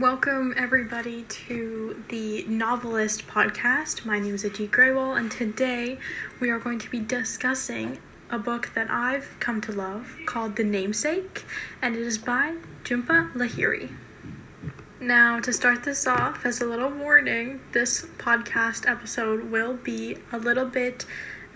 Welcome, everybody, to the Novelist podcast. My name is Ajeet Grewal, and today we are going to be discussing a book that I've come to love called The Namesake, and it is by Jhumpa Lahiri. Now, to start this off, as a little warning, this podcast episode will be a little bit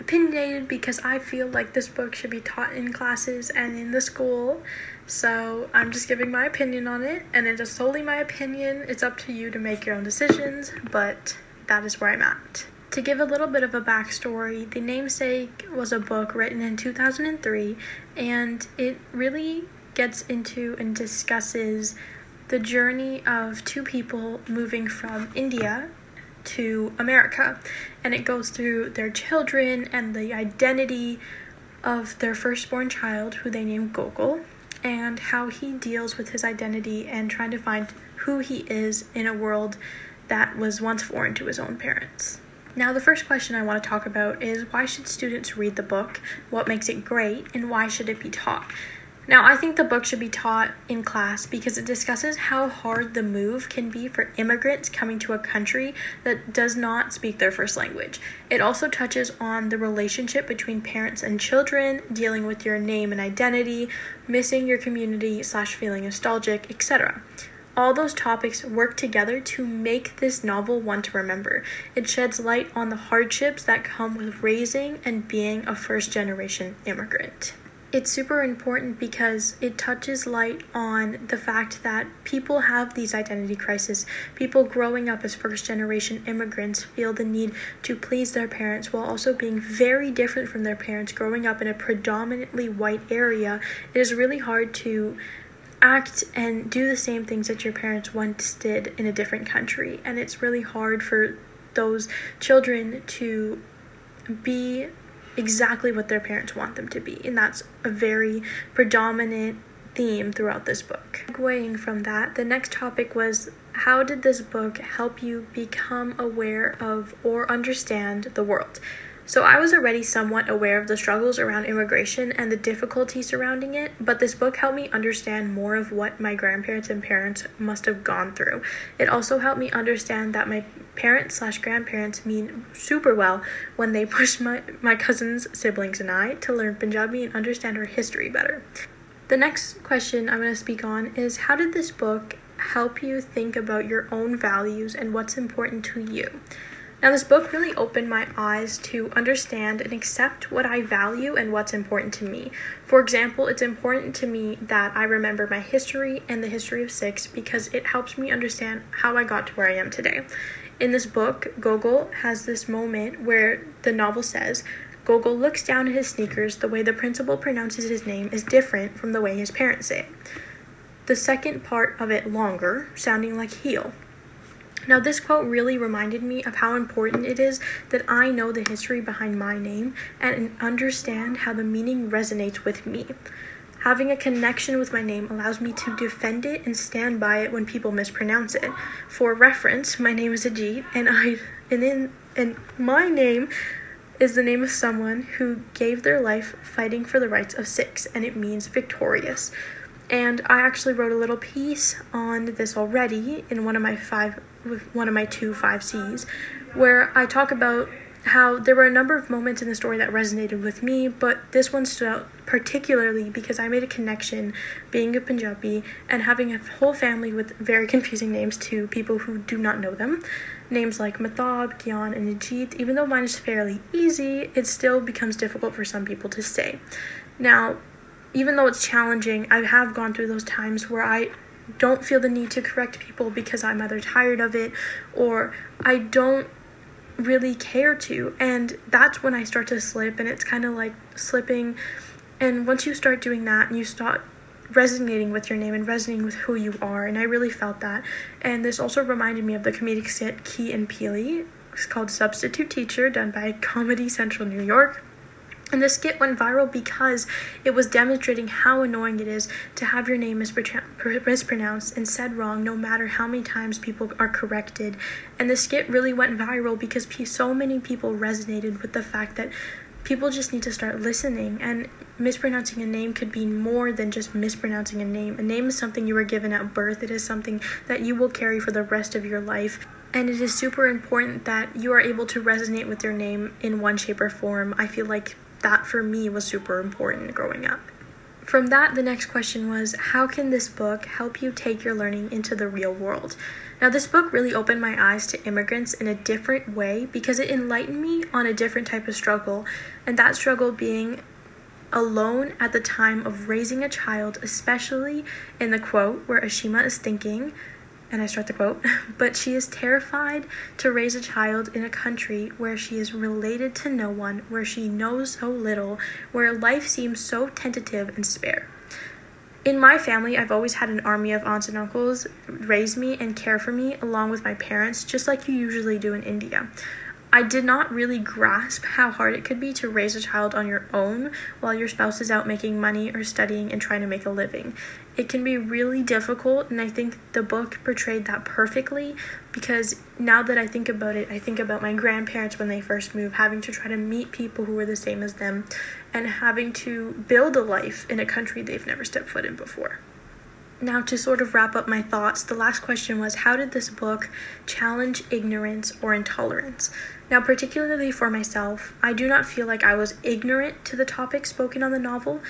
opinionated because I feel like this book should be taught in classes and in the school so I'm just giving my opinion on it, and it is solely my opinion. It's up to you to make your own decisions, but that is where I'm at. To give a little bit of a backstory, The Namesake was a book written in 2003, and it really gets into and discusses the journey of two people moving from India to America. And it goes through their children and the identity of their firstborn child, who they named Gogol, and how he deals with his identity and trying to find who he is in a world that was once foreign to his own parents. Now, the first question I want to talk about is why should students read the book? What makes it great? And why should it be taught? Now, I think the book should be taught in class because it discusses how hard the move can be for immigrants coming to a country that does not speak their first language. It also touches on the relationship between parents and children, dealing with your name and identity, missing your community slash feeling nostalgic, etc. All those topics work together to make this novel one to remember. It sheds light on the hardships that come with raising and being a first generation immigrant it's super important because it touches light on the fact that people have these identity crises. People growing up as first generation immigrants feel the need to please their parents while also being very different from their parents. Growing up in a predominantly white area, it is really hard to act and do the same things that your parents once did in a different country. And it's really hard for those children to be exactly what their parents want them to be. And that's a very predominant theme throughout this book. Going from that, the next topic was how did this book help you become aware of or understand the world? So I was already somewhat aware of the struggles around immigration and the difficulties surrounding it, but this book helped me understand more of what my grandparents and parents must have gone through. It also helped me understand that my parents slash grandparents mean super well when they push my, my cousins, siblings, and I to learn Punjabi and understand our history better. The next question I'm going to speak on is how did this book help you think about your own values and what's important to you? Now, this book really opened my eyes to understand and accept what I value and what's important to me. For example, it's important to me that I remember my history and the history of Sikhs because it helps me understand how I got to where I am today. In this book, Gogol has this moment where the novel says, Gogol looks down at his sneakers. The way the principal pronounces his name is different from the way his parents say it. The second part of it longer, sounding like heel. Now, this quote really reminded me of how important it is that I know the history behind my name and understand how the meaning resonates with me. Having a connection with my name allows me to defend it and stand by it when people mispronounce it. For reference, my name is Ajeet, and I and in and my name is the name of someone who gave their life fighting for the rights of Sikhs, and it means victorious. And I actually wrote a little piece on this already in one of my five one of my two five C's, where I talk about how there were a number of moments in the story that resonated with me, but this one stood out particularly because I made a connection being a Punjabi and having a whole family with very confusing names to people who do not know them. Names like Mathab, Gyan, and Ajeet, even though mine is fairly easy, it still becomes difficult for some people to say. Now, even though it's challenging, I have gone through those times where I don't feel the need to correct people because I'm either tired of it or I don't really care to. And that's when I start to slip, and it's kind of like slipping. And once you start doing that, and you start resonating with your name and resonating with who you are, and I really felt that. And this also reminded me of the comedic skit Key and Peele. It's called Substitute Teacher, done by Comedy Central New York. And the skit went viral because it was demonstrating how annoying it is to have your name mispronounced and said wrong no matter how many times people are corrected. And the skit really went viral because so many people resonated with the fact that people just need to start listening and mispronouncing a name could be more than just mispronouncing a name. A name is something you were given at birth. It is something that you will carry for the rest of your life. And it is super important that you are able to resonate with your name in one shape or form. I feel like that for me was super important growing up. From that, the next question was How can this book help you take your learning into the real world? Now, this book really opened my eyes to immigrants in a different way because it enlightened me on a different type of struggle, and that struggle being alone at the time of raising a child, especially in the quote where Ashima is thinking, and I start the quote, but she is terrified to raise a child in a country where she is related to no one, where she knows so little, where life seems so tentative and spare. In my family, I've always had an army of aunts and uncles raise me and care for me along with my parents, just like you usually do in India. I did not really grasp how hard it could be to raise a child on your own while your spouse is out making money or studying and trying to make a living. It can be really difficult, and I think the book portrayed that perfectly because now that I think about it, I think about my grandparents when they first moved, having to try to meet people who were the same as them and having to build a life in a country they've never stepped foot in before. Now, to sort of wrap up my thoughts, the last question was How did this book challenge ignorance or intolerance? Now, particularly for myself, I do not feel like I was ignorant to the topics spoken on the novel.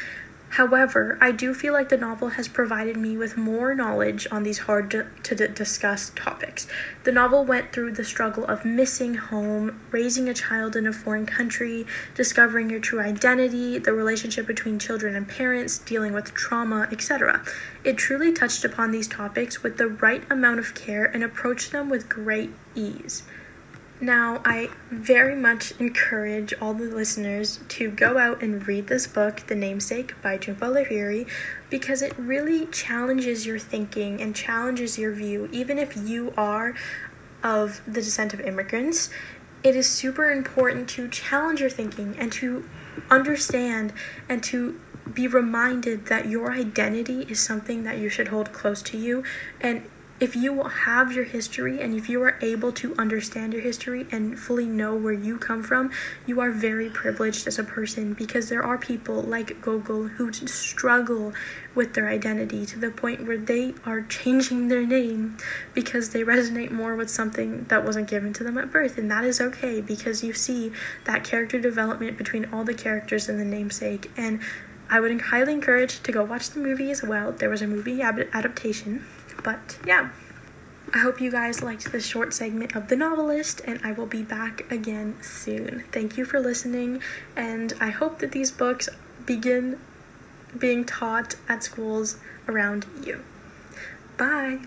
However, I do feel like the novel has provided me with more knowledge on these hard to, to discuss topics. The novel went through the struggle of missing home, raising a child in a foreign country, discovering your true identity, the relationship between children and parents, dealing with trauma, etc. It truly touched upon these topics with the right amount of care and approached them with great ease. Now, I very much encourage all the listeners to go out and read this book, The Namesake by Jhumpa Lahiri, because it really challenges your thinking and challenges your view, even if you are of the descent of immigrants. It is super important to challenge your thinking and to understand and to be reminded that your identity is something that you should hold close to you and if you have your history and if you are able to understand your history and fully know where you come from, you are very privileged as a person because there are people like Gogol who struggle with their identity to the point where they are changing their name because they resonate more with something that wasn't given to them at birth. And that is okay because you see that character development between all the characters in the namesake. And I would highly encourage to go watch the movie as well. There was a movie adaptation but yeah, I hope you guys liked this short segment of The Novelist, and I will be back again soon. Thank you for listening, and I hope that these books begin being taught at schools around you. Bye!